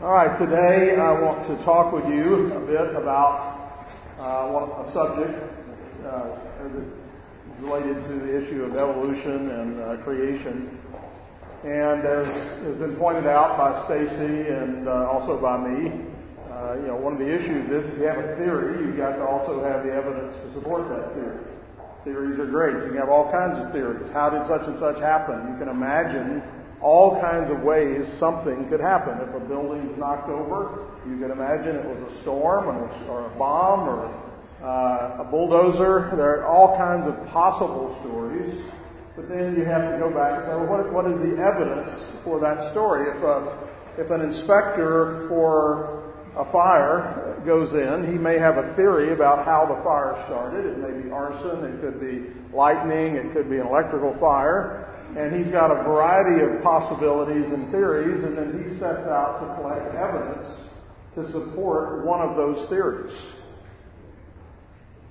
All right, today I want to talk with you a bit about uh, a subject uh, related to the issue of evolution and uh, creation. And as has been pointed out by Stacy and uh, also by me, uh, you know, one of the issues is if you have a theory, you've got to also have the evidence to support that theory. Theories are great. You can have all kinds of theories. How did such and such happen? You can imagine all kinds of ways something could happen. If a building's knocked over, you can imagine it was a storm or, a bomb or uh, a bulldozer. There are all kinds of possible stories. But then you have to go back and say, well, what, what is the evidence for that story? If, a, if an inspector for a fire goes in, he may have a theory about how the fire started. It may be arson, it could be lightning, it could be an electrical fire. And he's got a variety of possibilities and theories, and then he sets out to collect evidence to support one of those theories.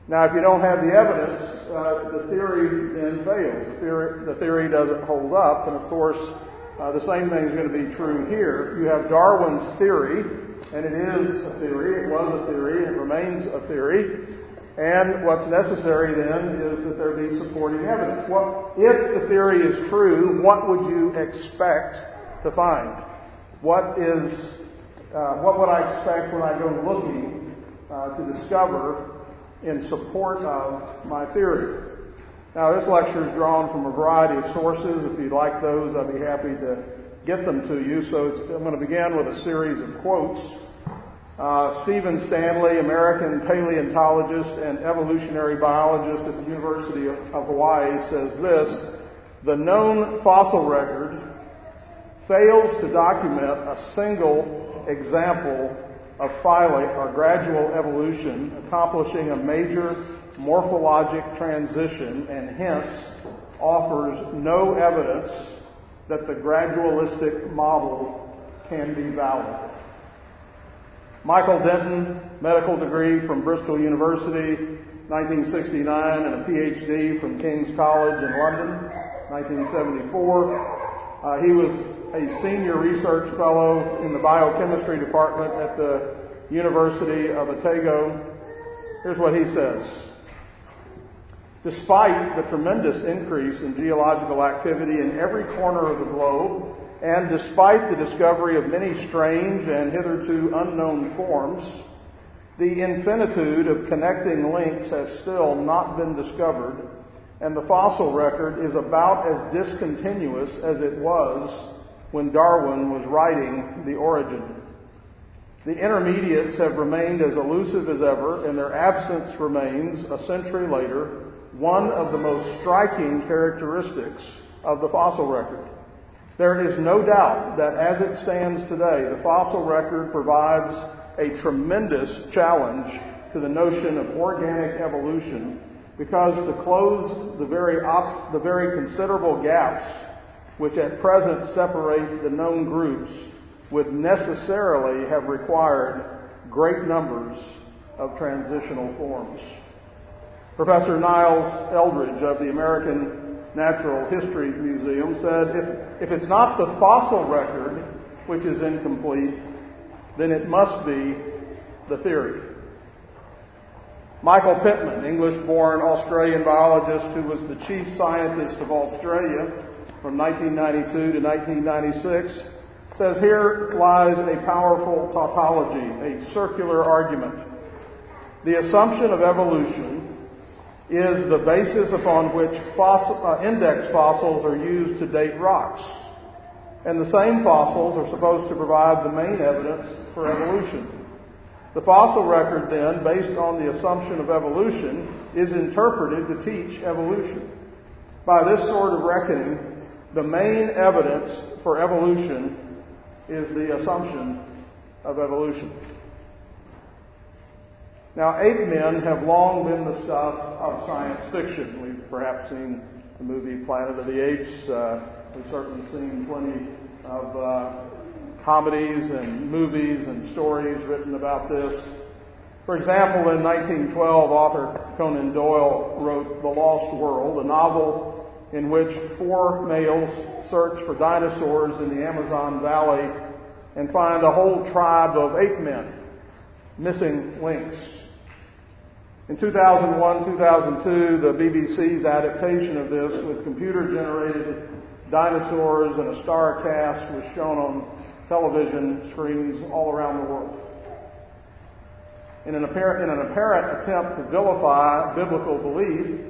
Now, if you don't have the evidence, uh, the theory then fails. The theory, the theory doesn't hold up, and of course, uh, the same thing is going to be true here. You have Darwin's theory, and it is a theory, it was a theory, it remains a theory. And what's necessary then is that there be supporting evidence. What, if the theory is true, what would you expect to find? What is, uh, what would I expect when I go looking uh, to discover in support of my theory? Now, this lecture is drawn from a variety of sources. If you'd like those, I'd be happy to get them to you. So I'm going to begin with a series of quotes. Uh, Steven Stanley, American paleontologist and evolutionary biologist at the University of, of Hawaii, says this The known fossil record fails to document a single example of phyletic or gradual evolution accomplishing a major morphologic transition and hence offers no evidence that the gradualistic model can be valid. Michael Denton, medical degree from Bristol University, 1969, and a PhD from King's College in London, 1974. Uh, he was a senior research fellow in the biochemistry department at the University of Otago. Here's what he says. Despite the tremendous increase in geological activity in every corner of the globe, and despite the discovery of many strange and hitherto unknown forms, the infinitude of connecting links has still not been discovered, and the fossil record is about as discontinuous as it was when Darwin was writing The Origin. The intermediates have remained as elusive as ever, and their absence remains, a century later, one of the most striking characteristics of the fossil record. There is no doubt that as it stands today, the fossil record provides a tremendous challenge to the notion of organic evolution because to close the very, op- the very considerable gaps which at present separate the known groups would necessarily have required great numbers of transitional forms. Professor Niles Eldredge of the American Natural History Museum said if, if it's not the fossil record which is incomplete, then it must be the theory. Michael Pitman, English born Australian biologist who was the chief scientist of Australia from 1992 to 1996, says here lies a powerful tautology, a circular argument. The assumption of evolution is the basis upon which fossil, uh, index fossils are used to date rocks. And the same fossils are supposed to provide the main evidence for evolution. The fossil record, then, based on the assumption of evolution, is interpreted to teach evolution. By this sort of reckoning, the main evidence for evolution is the assumption of evolution. Now, ape men have long been the stuff of science fiction. We've perhaps seen the movie Planet of the Apes. Uh, we've certainly seen plenty of uh, comedies and movies and stories written about this. For example, in 1912, author Conan Doyle wrote The Lost World, a novel in which four males search for dinosaurs in the Amazon Valley and find a whole tribe of ape men, missing links. In 2001 2002, the BBC's adaptation of this with computer generated dinosaurs and a star cast was shown on television screens all around the world. In an, apparent, in an apparent attempt to vilify biblical belief,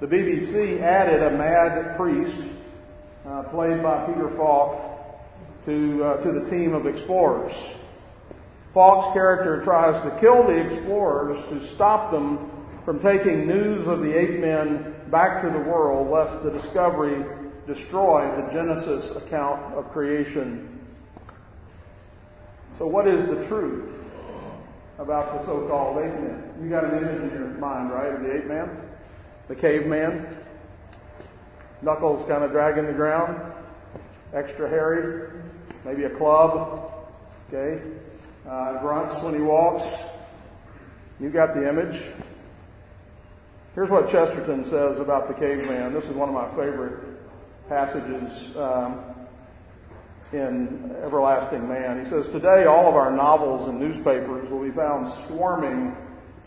the BBC added a mad priest, uh, played by Peter Falk, to, uh, to the team of explorers. Falk's character tries to kill the explorers to stop them from taking news of the ape men back to the world, lest the discovery destroy the Genesis account of creation. So, what is the truth about the so called ape men? You got an image in your mind, right, of the ape man? The caveman? Knuckles kind of dragging the ground, extra hairy, maybe a club, okay? Uh, grunts when he walks. You got the image. Here's what Chesterton says about the caveman. This is one of my favorite passages um, in Everlasting Man. He says, Today, all of our novels and newspapers will be found swarming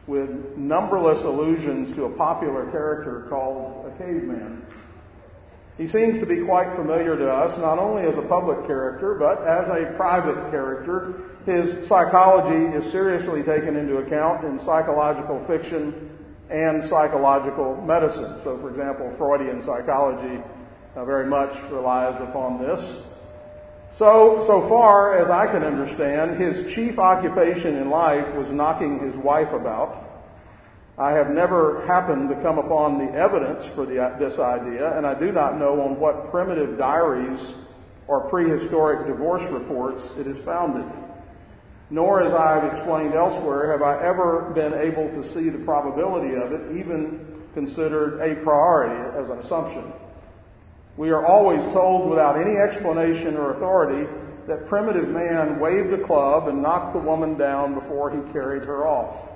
with numberless allusions to a popular character called a caveman. He seems to be quite familiar to us, not only as a public character, but as a private character. His psychology is seriously taken into account in psychological fiction and psychological medicine. So, for example, Freudian psychology uh, very much relies upon this. So, so far as I can understand, his chief occupation in life was knocking his wife about. I have never happened to come upon the evidence for the, this idea, and I do not know on what primitive diaries or prehistoric divorce reports it is founded. Nor, as I have explained elsewhere, have I ever been able to see the probability of it, even considered a priori as an assumption. We are always told without any explanation or authority that primitive man waved a club and knocked the woman down before he carried her off.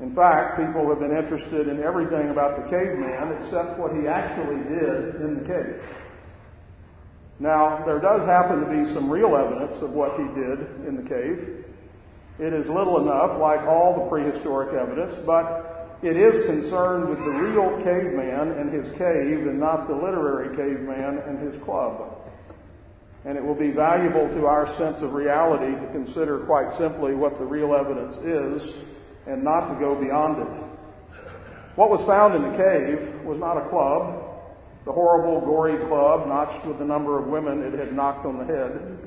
In fact, people have been interested in everything about the caveman except what he actually did in the cave. Now, there does happen to be some real evidence of what he did in the cave. It is little enough, like all the prehistoric evidence, but it is concerned with the real caveman and his cave and not the literary caveman and his club. And it will be valuable to our sense of reality to consider quite simply what the real evidence is and not to go beyond it. What was found in the cave was not a club, the horrible, gory club notched with the number of women it had knocked on the head.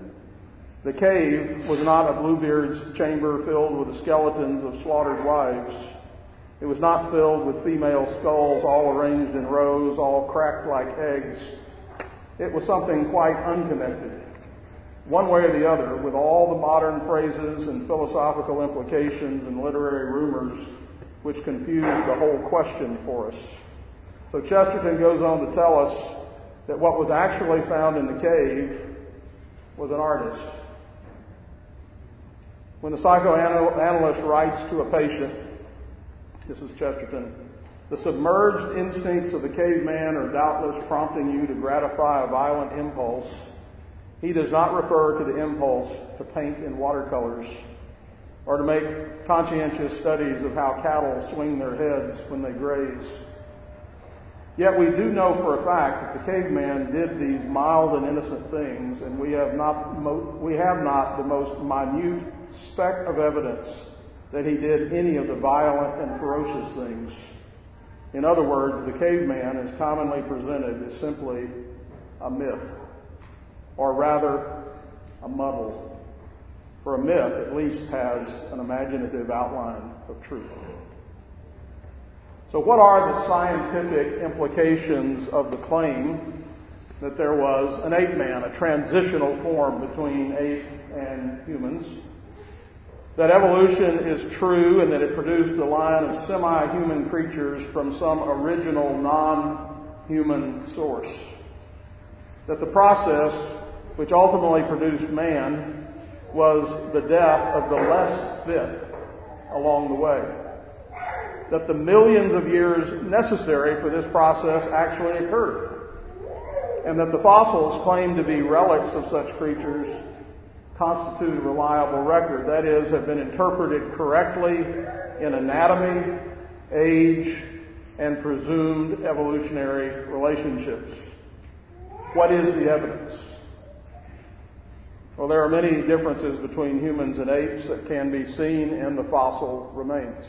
The cave was not a Bluebeard's chamber filled with the skeletons of slaughtered wives. It was not filled with female skulls all arranged in rows, all cracked like eggs. It was something quite unconnected one way or the other, with all the modern phrases and philosophical implications and literary rumors which confuse the whole question for us. So Chesterton goes on to tell us that what was actually found in the cave was an artist. When the psychoanalyst writes to a patient, this is Chesterton, the submerged instincts of the caveman are doubtless prompting you to gratify a violent impulse he does not refer to the impulse to paint in watercolors or to make conscientious studies of how cattle swing their heads when they graze. Yet we do know for a fact that the caveman did these mild and innocent things, and we have not, we have not the most minute speck of evidence that he did any of the violent and ferocious things. In other words, the caveman is commonly presented as simply a myth or rather a muddle. For a myth at least has an imaginative outline of truth. So, what are the scientific implications of the claim that there was an ape man, a transitional form between ape and humans? That evolution is true and that it produced a line of semi human creatures from some original non human source? That the process which ultimately produced man, was the death of the less fit along the way. That the millions of years necessary for this process actually occurred. And that the fossils claimed to be relics of such creatures constitute a reliable record. That is, have been interpreted correctly in anatomy, age, and presumed evolutionary relationships. What is the evidence? Well, there are many differences between humans and apes that can be seen in the fossil remains.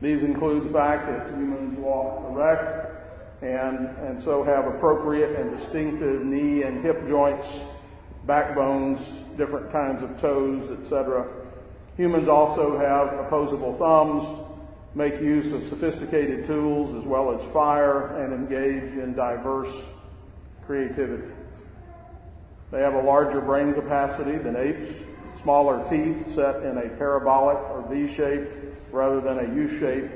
These include the fact that humans walk erect and, and so have appropriate and distinctive knee and hip joints, backbones, different kinds of toes, etc. Humans also have opposable thumbs, make use of sophisticated tools as well as fire, and engage in diverse creativity. They have a larger brain capacity than apes, smaller teeth set in a parabolic or V shape rather than a U shape,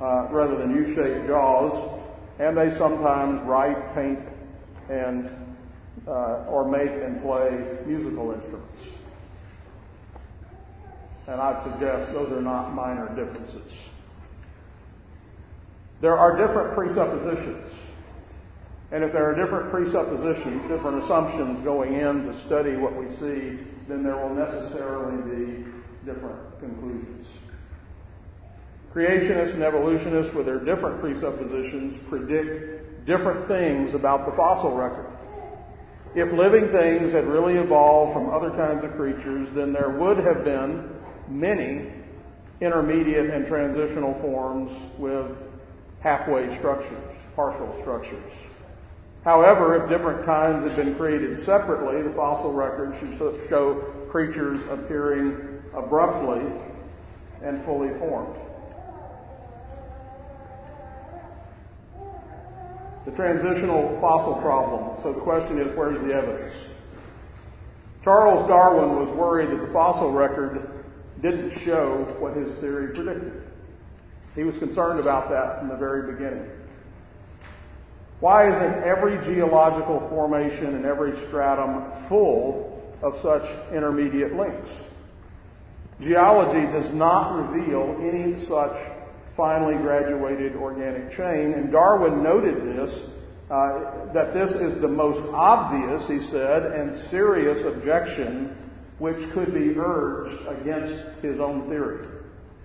uh, rather than U shaped jaws, and they sometimes write, paint, and uh, or make and play musical instruments. And I'd suggest those are not minor differences. There are different presuppositions and if there are different presuppositions, different assumptions going in to study what we see, then there will necessarily be different conclusions. Creationists and evolutionists, with their different presuppositions, predict different things about the fossil record. If living things had really evolved from other kinds of creatures, then there would have been many intermediate and transitional forms with halfway structures, partial structures. However, if different kinds had been created separately, the fossil record should show creatures appearing abruptly and fully formed. The transitional fossil problem. So the question is, where's the evidence? Charles Darwin was worried that the fossil record didn't show what his theory predicted. He was concerned about that from the very beginning. Why isn't every geological formation and every stratum full of such intermediate links? Geology does not reveal any such finely graduated organic chain, and Darwin noted this, uh, that this is the most obvious, he said, and serious objection which could be urged against his own theory.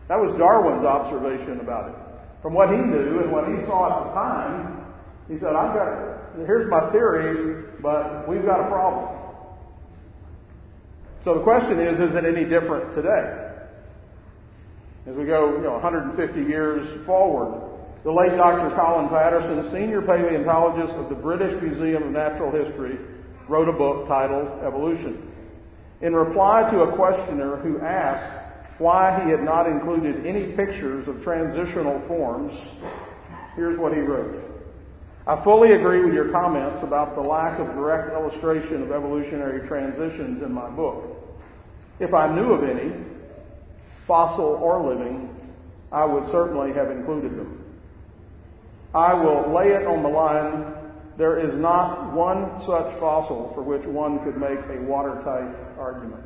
That was Darwin's observation about it. From what he knew and what he saw at the time, he said, I've got, here's my theory, but we've got a problem. So the question is, is it any different today? As we go, you know, 150 years forward, the late Dr. Colin Patterson, senior paleontologist of the British Museum of Natural History, wrote a book titled Evolution. In reply to a questioner who asked why he had not included any pictures of transitional forms, here's what he wrote. I fully agree with your comments about the lack of direct illustration of evolutionary transitions in my book. If I knew of any, fossil or living, I would certainly have included them. I will lay it on the line there is not one such fossil for which one could make a watertight argument.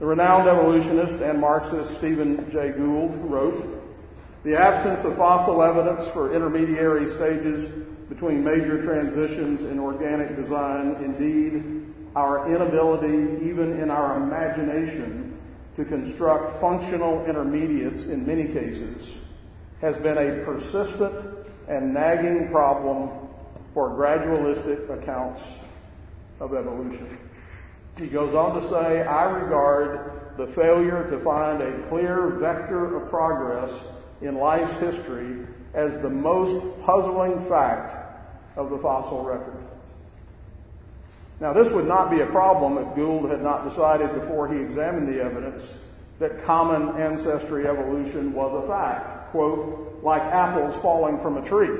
The renowned evolutionist and Marxist Stephen Jay Gould wrote, the absence of fossil evidence for intermediary stages between major transitions in organic design, indeed, our inability, even in our imagination, to construct functional intermediates in many cases, has been a persistent and nagging problem for gradualistic accounts of evolution. He goes on to say, I regard the failure to find a clear vector of progress in life's history as the most puzzling fact of the fossil record. Now, this would not be a problem if Gould had not decided before he examined the evidence that common ancestry evolution was a fact, quote, like apples falling from a tree.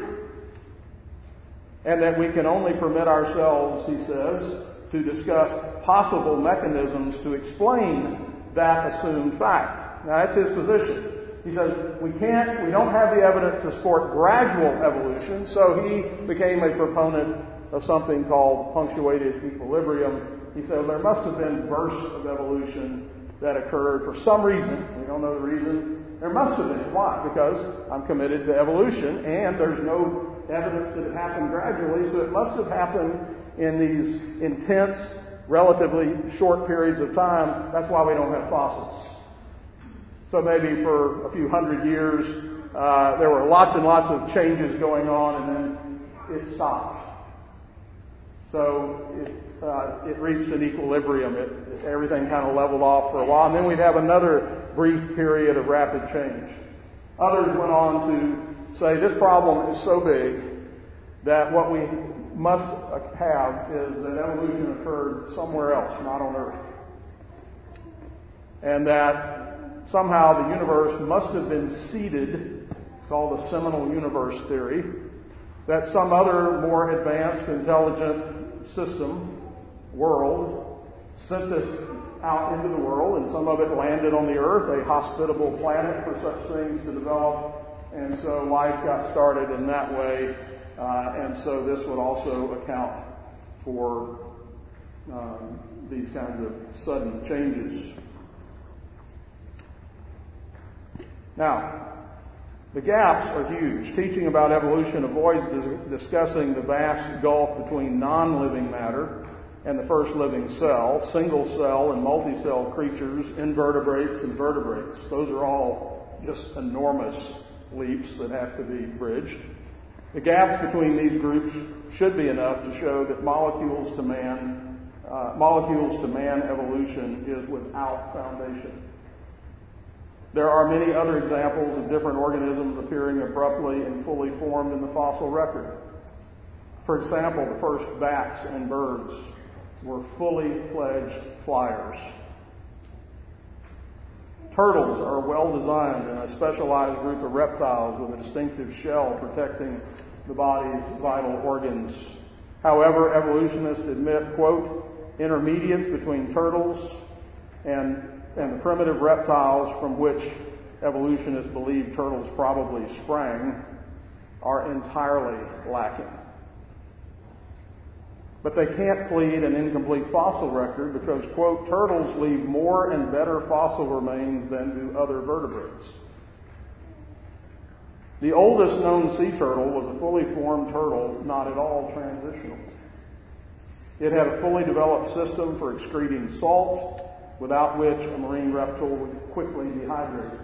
And that we can only permit ourselves, he says, to discuss possible mechanisms to explain that assumed fact. Now, that's his position. He says, we can't, we don't have the evidence to support gradual evolution, so he became a proponent of something called punctuated equilibrium. He said there must have been bursts of evolution that occurred for some reason. We don't know the reason. There must have been. Why? Because I'm committed to evolution, and there's no evidence that it happened gradually, so it must have happened in these intense relatively short periods of time, that's why we don't have fossils. So maybe for a few hundred years, uh, there were lots and lots of changes going on, and then it stopped. So it, uh, it reached an equilibrium. It, everything kind of leveled off for a while, and then we'd have another brief period of rapid change. Others went on to say this problem is so big that what we must have is that evolution occurred somewhere else, not on Earth. And that somehow the universe must have been seeded, it's called the seminal universe theory, that some other more advanced intelligent system, world, sent this out into the world, and some of it landed on the earth, a hospitable planet for such things to develop, and so life got started in that way, uh, and so this would also account for um, these kinds of sudden changes. Now, the gaps are huge. Teaching about evolution avoids discussing the vast gulf between non living matter and the first living cell, single cell and multi-cell creatures, invertebrates and vertebrates. Those are all just enormous leaps that have to be bridged. The gaps between these groups should be enough to show that molecules to man, uh, molecules to man evolution is without foundation. There are many other examples of different organisms appearing abruptly and fully formed in the fossil record. For example, the first bats and birds were fully fledged flyers. Turtles are well designed and a specialized group of reptiles with a distinctive shell protecting the body's vital organs. However, evolutionists admit, quote, intermediates between turtles and, and the primitive reptiles from which evolutionists believe turtles probably sprang are entirely lacking. But they can't plead an incomplete fossil record because, quote, turtles leave more and better fossil remains than do other vertebrates. The oldest known sea turtle was a fully formed turtle, not at all transitional. It had a fully developed system for excreting salt, without which a marine reptile would quickly dehydrate.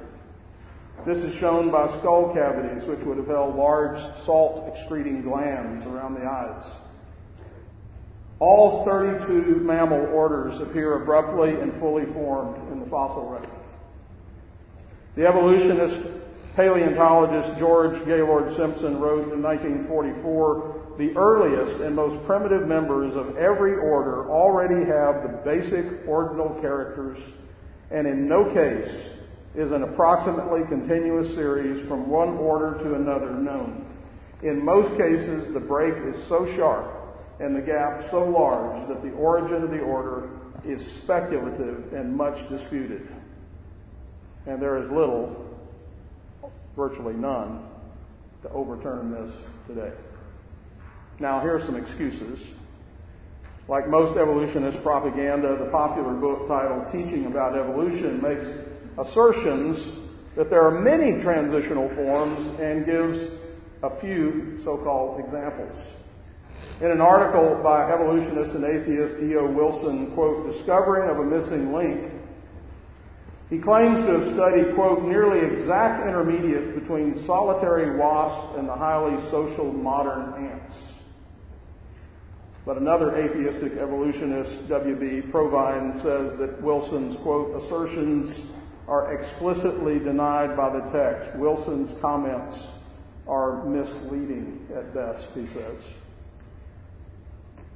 This is shown by skull cavities, which would have held large salt excreting glands around the eyes. All 32 mammal orders appear abruptly and fully formed in the fossil record. The evolutionist paleontologist George Gaylord Simpson wrote in 1944 the earliest and most primitive members of every order already have the basic ordinal characters, and in no case is an approximately continuous series from one order to another known. In most cases, the break is so sharp and the gap so large that the origin of the order is speculative and much disputed. And there is little, virtually none, to overturn this today. Now, here are some excuses. Like most evolutionist propaganda, the popular book titled Teaching About Evolution makes assertions that there are many transitional forms and gives a few so called examples. In an article by evolutionist and atheist E.O. Wilson, quote, discovering of a missing link, he claims to have studied, quote, nearly exact intermediates between solitary wasps and the highly social modern ants. But another atheistic evolutionist, W.B. Provine, says that Wilson's, quote, assertions are explicitly denied by the text. Wilson's comments are misleading at best, he says.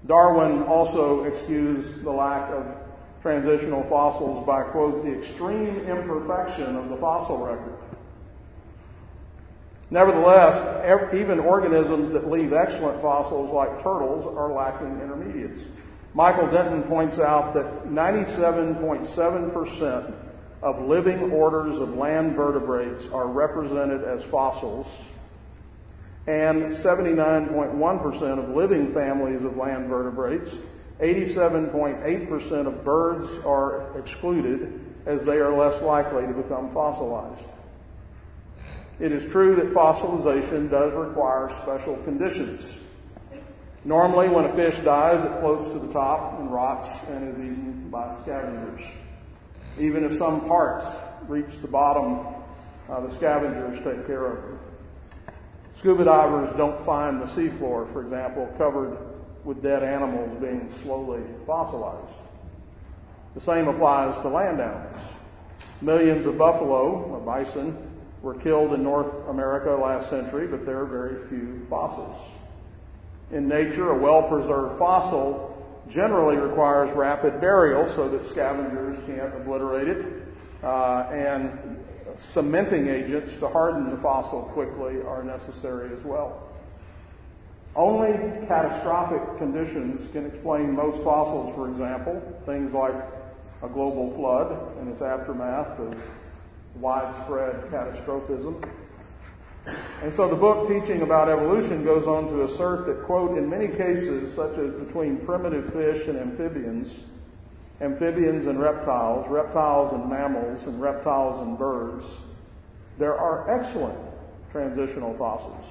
Darwin also excused the lack of transitional fossils by, quote, the extreme imperfection of the fossil record. Nevertheless, even organisms that leave excellent fossils like turtles are lacking intermediates. Michael Denton points out that 97.7% of living orders of land vertebrates are represented as fossils, and 79.1% of living families of land vertebrates, 87.8% of birds are excluded as they are less likely to become fossilized. It is true that fossilization does require special conditions. Normally, when a fish dies, it floats to the top and rots and is eaten by scavengers. Even if some parts reach the bottom, uh, the scavengers take care of them. Scuba divers don't find the seafloor, for example, covered with dead animals being slowly fossilized. The same applies to land animals. Millions of buffalo, or bison, were killed in North America last century, but there are very few fossils. In nature, a well preserved fossil generally requires rapid burial so that scavengers can't obliterate it, uh, and cementing agents to harden the fossil quickly are necessary as well. Only catastrophic conditions can explain most fossils, for example, things like a global flood and its aftermath of widespread catastrophism. And so the book teaching about evolution goes on to assert that, quote, in many cases, such as between primitive fish and amphibians, amphibians and reptiles, reptiles and mammals, and reptiles and birds, there are excellent transitional fossils.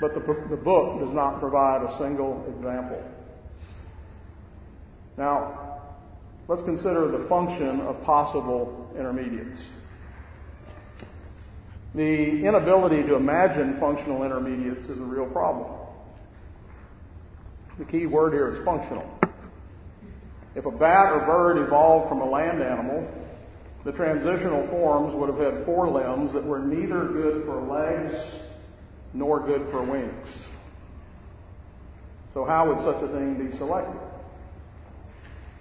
But the, the book does not provide a single example. Now, let's consider the function of possible intermediates. The inability to imagine functional intermediates is a real problem. The key word here is functional. If a bat or bird evolved from a land animal, the transitional forms would have had four limbs that were neither good for legs nor good for wings. So, how would such a thing be selected?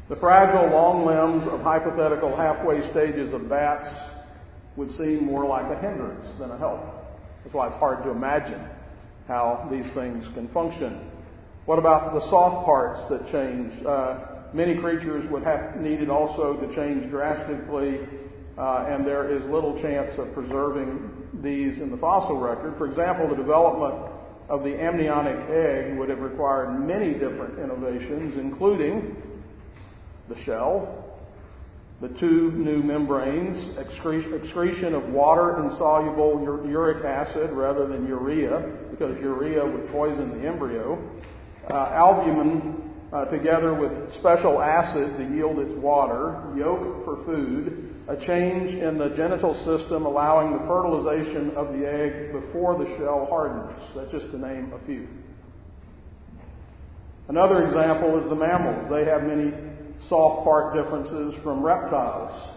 The fragile long limbs of hypothetical halfway stages of bats would seem more like a hindrance than a help. That's why it's hard to imagine how these things can function. What about the soft parts that change? Uh, many creatures would have needed also to change drastically, uh, and there is little chance of preserving these in the fossil record. For example, the development of the amniotic egg would have required many different innovations, including the shell, the two new membranes, excretion of water insoluble uric acid rather than urea, because urea would poison the embryo, uh, albumin uh, together with special acid to yield its water, yolk for food, a change in the genital system allowing the fertilization of the egg before the shell hardens. That's just to name a few. Another example is the mammals. They have many soft part differences from reptiles.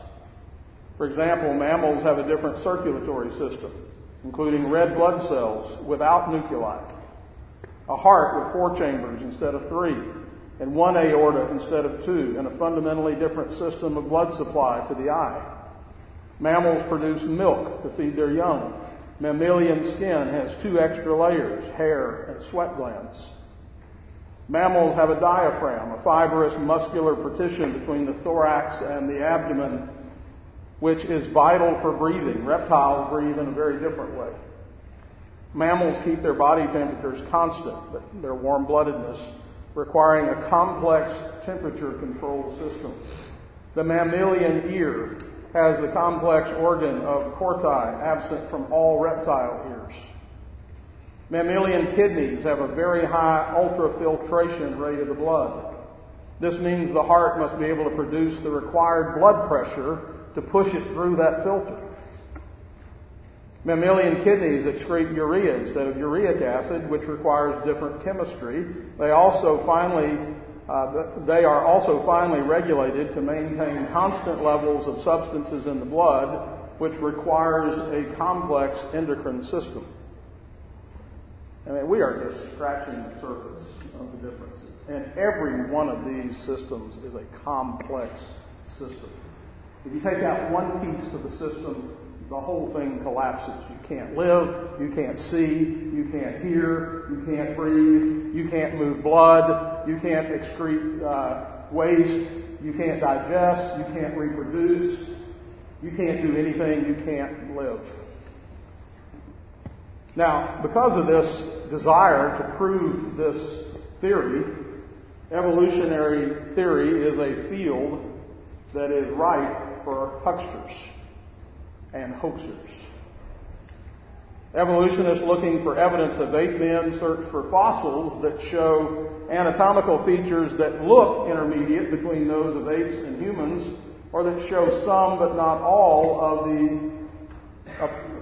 For example, mammals have a different circulatory system, including red blood cells without nuclei, a heart with four chambers instead of three, and one aorta instead of two, and a fundamentally different system of blood supply to the eye. Mammals produce milk to feed their young. Mammalian skin has two extra layers, hair and sweat glands. Mammals have a diaphragm, a fibrous muscular partition between the thorax and the abdomen, which is vital for breathing. Reptiles breathe in a very different way. Mammals keep their body temperatures constant, but their warm bloodedness, requiring a complex temperature control system. The mammalian ear has the complex organ of corti, absent from all reptile ears. Mammalian kidneys have a very high ultrafiltration rate of the blood. This means the heart must be able to produce the required blood pressure to push it through that filter. Mammalian kidneys excrete urea instead of uric acid, which requires different chemistry. They also finally uh, they are also finely regulated to maintain constant levels of substances in the blood, which requires a complex endocrine system. I mean, we are just scratching the surface of the differences. And every one of these systems is a complex system. If you take out one piece of the system, the whole thing collapses. You can't live, you can't see, you can't hear, you can't breathe, you can't move blood, you can't excrete uh, waste, you can't digest, you can't reproduce, you can't do anything, you can't live. Now, because of this desire to prove this theory, evolutionary theory is a field that is ripe for hucksters and hoaxers. Evolutionists looking for evidence of ape men search for fossils that show anatomical features that look intermediate between those of apes and humans, or that show some but not all of the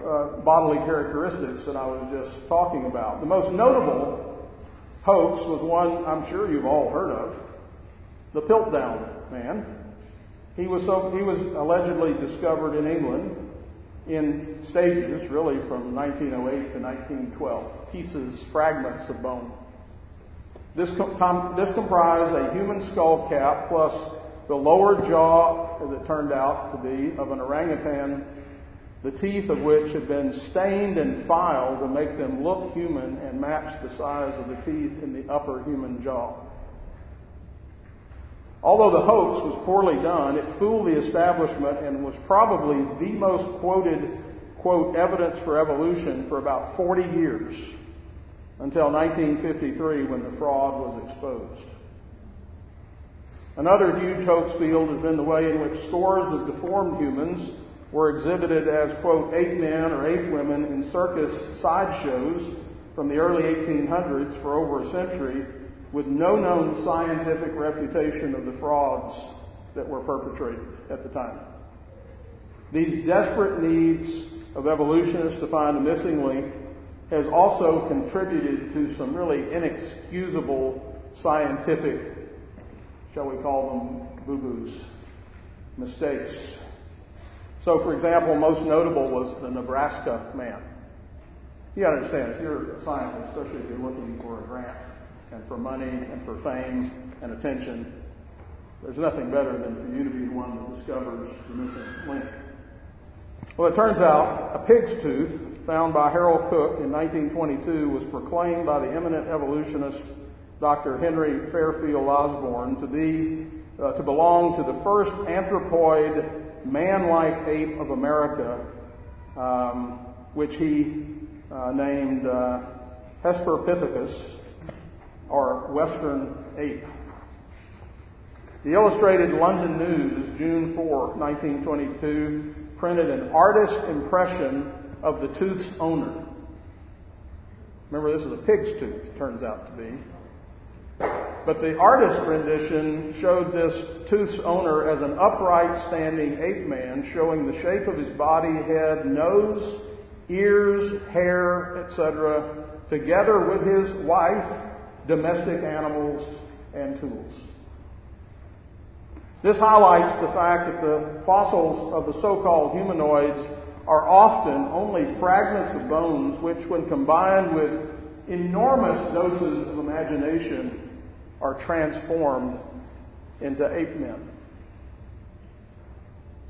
uh, bodily characteristics that I was just talking about. The most notable hoax was one I'm sure you've all heard of the Piltdown man. He was, so, he was allegedly discovered in England in stages, really from 1908 to 1912, pieces, fragments of bone. This, com- this comprised a human skull cap plus the lower jaw, as it turned out to be, of an orangutan, the teeth of which had been stained and filed to make them look human and match the size of the teeth in the upper human jaw. Although the hoax was poorly done, it fooled the establishment and was probably the most quoted, quote, evidence for evolution for about 40 years until 1953 when the fraud was exposed. Another huge hoax field has been the way in which scores of deformed humans were exhibited as, quote, ape men or ape women in circus sideshows from the early 1800s for over a century with no known scientific refutation of the frauds that were perpetrated at the time. These desperate needs of evolutionists to find a missing link has also contributed to some really inexcusable scientific, shall we call them boo-boos, mistakes. So, for example, most notable was the Nebraska man. You got to understand, if you're a scientist, especially if you're looking for a grant, and for money and for fame and attention. There's nothing better than for you to be the one that discovers the missing link. Well, it turns out a pig's tooth found by Harold Cook in 1922 was proclaimed by the eminent evolutionist Dr. Henry Fairfield Osborn to be uh, to belong to the first anthropoid man-like ape of America, um, which he uh, named uh, Hesperopithecus or Western ape. The Illustrated London News, June 4, 1922, printed an artist impression of the tooth's owner. Remember, this is a pig's tooth, it turns out to be. But the artist rendition showed this tooth's owner as an upright standing ape man, showing the shape of his body, head, nose, ears, hair, etc., together with his wife, domestic animals, and tools. This highlights the fact that the fossils of the so called humanoids are often only fragments of bones which, when combined with enormous doses of imagination, are transformed into ape men.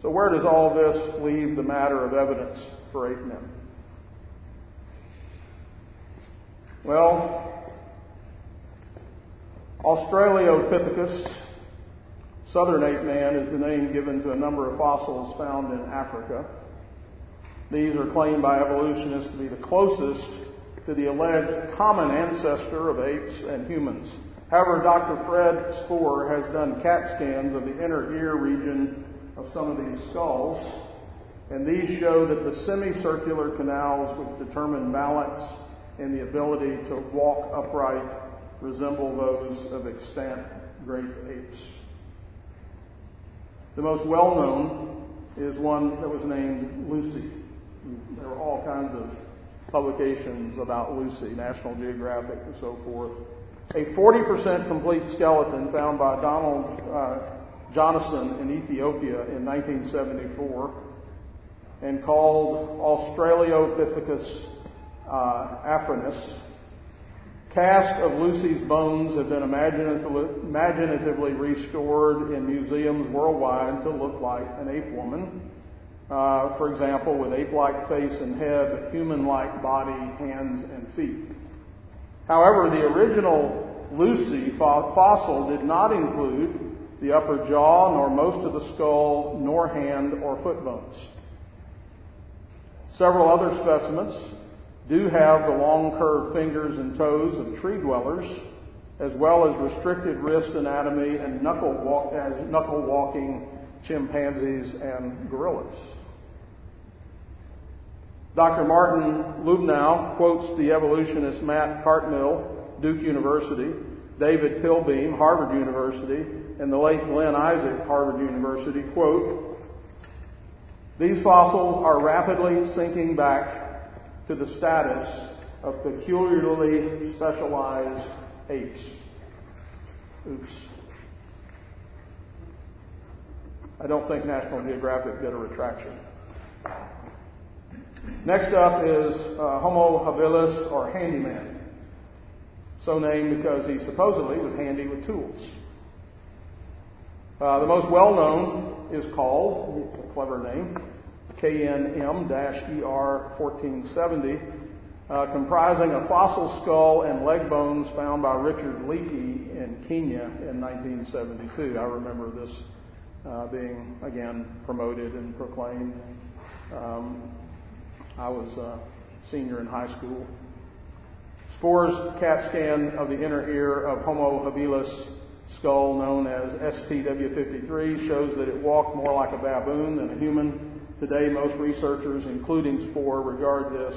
So, where does all this leave the matter of evidence for ape men? Well, Australopithecus, southern ape man, is the name given to a number of fossils found in Africa. These are claimed by evolutionists to be the closest to the alleged common ancestor of apes and humans. However, Dr. Fred Spoor has done CAT scans of the inner ear region of some of these skulls, and these show that the semicircular canals, which determine balance and the ability to walk upright resemble those of extant great apes. The most well known is one that was named Lucy. There were all kinds of publications about Lucy, National Geographic and so forth. A 40% complete skeleton found by Donald uh, Johanson in Ethiopia in 1974 and called Australopithecus uh, afrinus Casts of Lucy's bones have been imaginatively restored in museums worldwide to look like an ape woman. Uh, for example, with ape like face and head, human like body, hands, and feet. However, the original Lucy fossil did not include the upper jaw, nor most of the skull, nor hand or foot bones. Several other specimens do have the long curved fingers and toes of tree dwellers, as well as restricted wrist anatomy and knuckle walk, as knuckle walking chimpanzees and gorillas. Dr. Marvin Lubenow quotes the evolutionist Matt Cartmill, Duke University, David Pilbeam, Harvard University, and the late Glynn Isaac, Harvard University, quote, These fossils are rapidly sinking back to the status of peculiarly specialized apes. Oops. I don't think National Geographic did a retraction. Next up is uh, Homo habilis or handyman, so named because he supposedly was handy with tools. Uh, the most well known is called, it's a clever name, KNM ER 1470, uh, comprising a fossil skull and leg bones found by Richard Leakey in Kenya in 1972. I remember this uh, being again promoted and proclaimed. Um, I was a senior in high school. Spoor's CAT scan of the inner ear of Homo habilis skull, known as STW53, shows that it walked more like a baboon than a human. Today, most researchers, including Spoor, regard this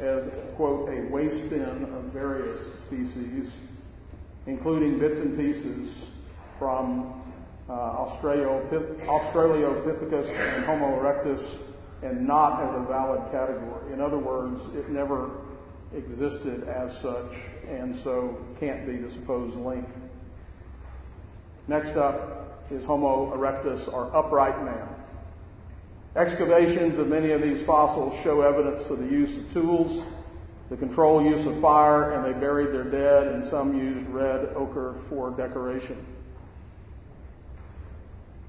as, quote, a waste bin of various species, including bits and pieces from uh, Australopithecus and Homo erectus and not as a valid category. In other words, it never existed as such and so can't be the supposed link. Next up is Homo erectus or upright man. Excavations of many of these fossils show evidence of the use of tools, the controlled use of fire, and they buried their dead, and some used red ochre for decoration.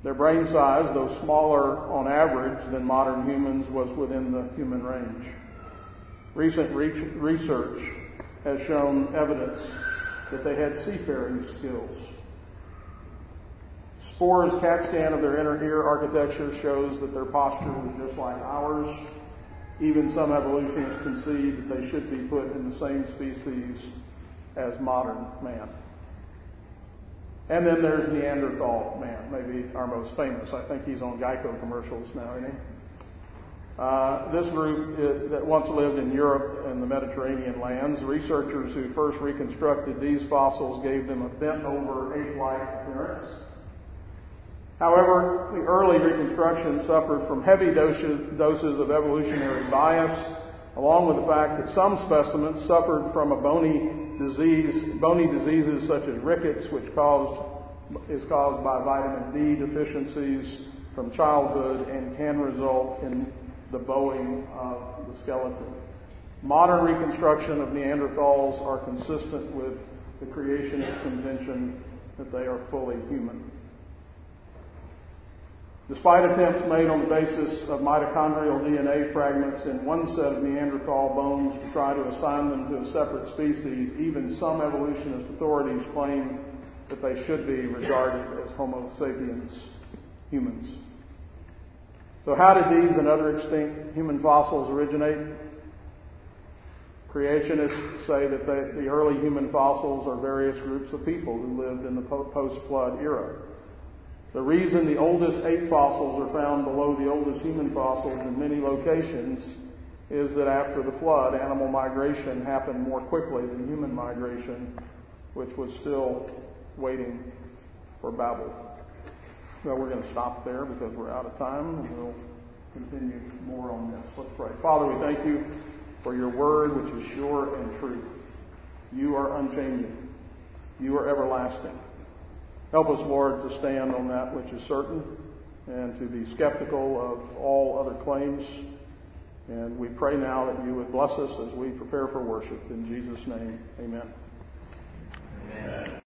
Their brain size, though smaller on average than modern humans, was within the human range. Recent research has shown evidence that they had seafaring skills. Spoor's CAT scan of their inner ear architecture shows that their posture was just like ours. Even some evolutionists concede that they should be put in the same species as modern man. And then there's Neanderthal man, maybe our most famous. I think he's on Geico commercials now, isn't he? Uh, this group is, that once lived in Europe and the Mediterranean lands, researchers who first reconstructed these fossils gave them a bent over ape-like appearance. However, the early reconstruction suffered from heavy doses, doses of evolutionary bias, along with the fact that some specimens suffered from a bony disease, bony diseases such as rickets, which caused, is caused by vitamin D deficiencies from childhood and can result in the bowing of the skeleton. Modern reconstruction of Neanderthals are consistent with the creationist convention that they are fully human. Despite attempts made on the basis of mitochondrial DNA fragments in one set of Neanderthal bones to try to assign them to a separate species, even some evolutionist authorities claim that they should be regarded as Homo sapiens humans. So, how did these and other extinct human fossils originate? Creationists say that the early human fossils are various groups of people who lived in the post flood era. The reason the oldest ape fossils are found below the oldest human fossils in many locations is that after the flood, animal migration happened more quickly than human migration, which was still waiting for Babel. Well, we're going to stop there because we're out of time, and we'll continue more on this. Let's pray. Father, we thank you for your word, which is sure and true. You are unchanging. You are everlasting. Help us, Lord, to stand on that which is certain and to be skeptical of all other claims. And we pray now that you would bless us as we prepare for worship. In Jesus' name, amen. Amen.